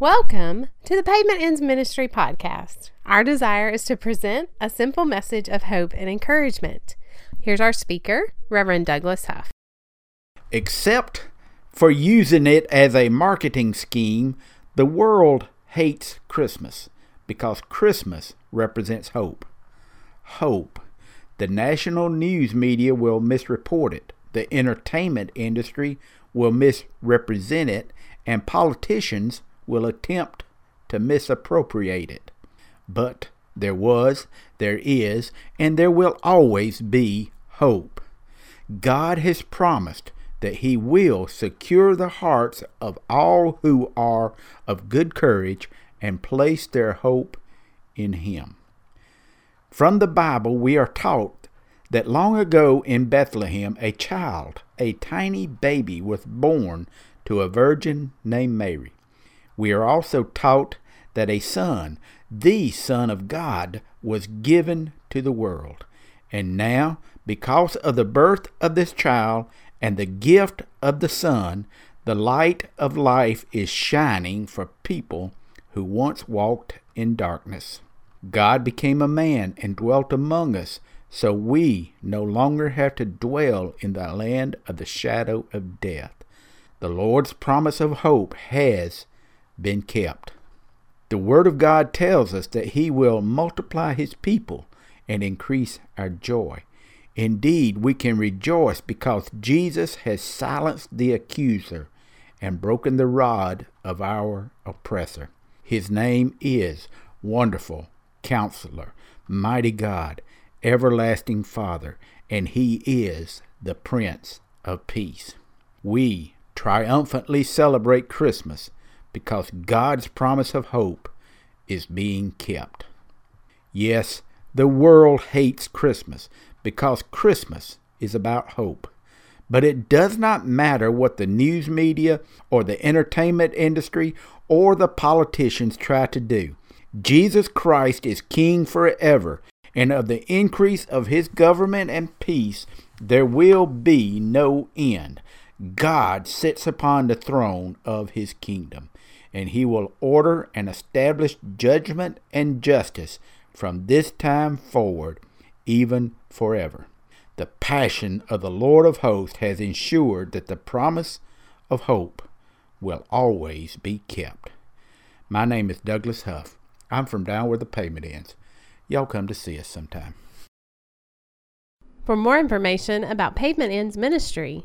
Welcome to the Pavement Ends Ministry podcast. Our desire is to present a simple message of hope and encouragement. Here's our speaker, Reverend Douglas Huff. Except for using it as a marketing scheme, the world hates Christmas because Christmas represents hope. Hope. The national news media will misreport it, the entertainment industry will misrepresent it, and politicians will attempt to misappropriate it. But there was, there is, and there will always be hope. God has promised that He will secure the hearts of all who are of good courage and place their hope in Him. From the Bible, we are taught that long ago in Bethlehem, a child, a tiny baby, was born to a virgin named Mary. We are also taught that a son, the Son of God, was given to the world. And now, because of the birth of this child and the gift of the Son, the light of life is shining for people who once walked in darkness. God became a man and dwelt among us, so we no longer have to dwell in the land of the shadow of death. The Lord's promise of hope has been kept. The Word of God tells us that He will multiply His people and increase our joy. Indeed, we can rejoice because Jesus has silenced the accuser and broken the rod of our oppressor. His name is Wonderful Counselor, Mighty God, Everlasting Father, and He is the Prince of Peace. We triumphantly celebrate Christmas because God's promise of hope is being kept. Yes, the world hates Christmas because Christmas is about hope. But it does not matter what the news media or the entertainment industry or the politicians try to do. Jesus Christ is King forever, and of the increase of his government and peace there will be no end. God sits upon the throne of his kingdom and he will order and establish judgment and justice from this time forward, even forever. The passion of the Lord of hosts has ensured that the promise of hope will always be kept. My name is Douglas Huff. I'm from down where the pavement ends. Y'all come to see us sometime. For more information about Pavement Ends Ministry,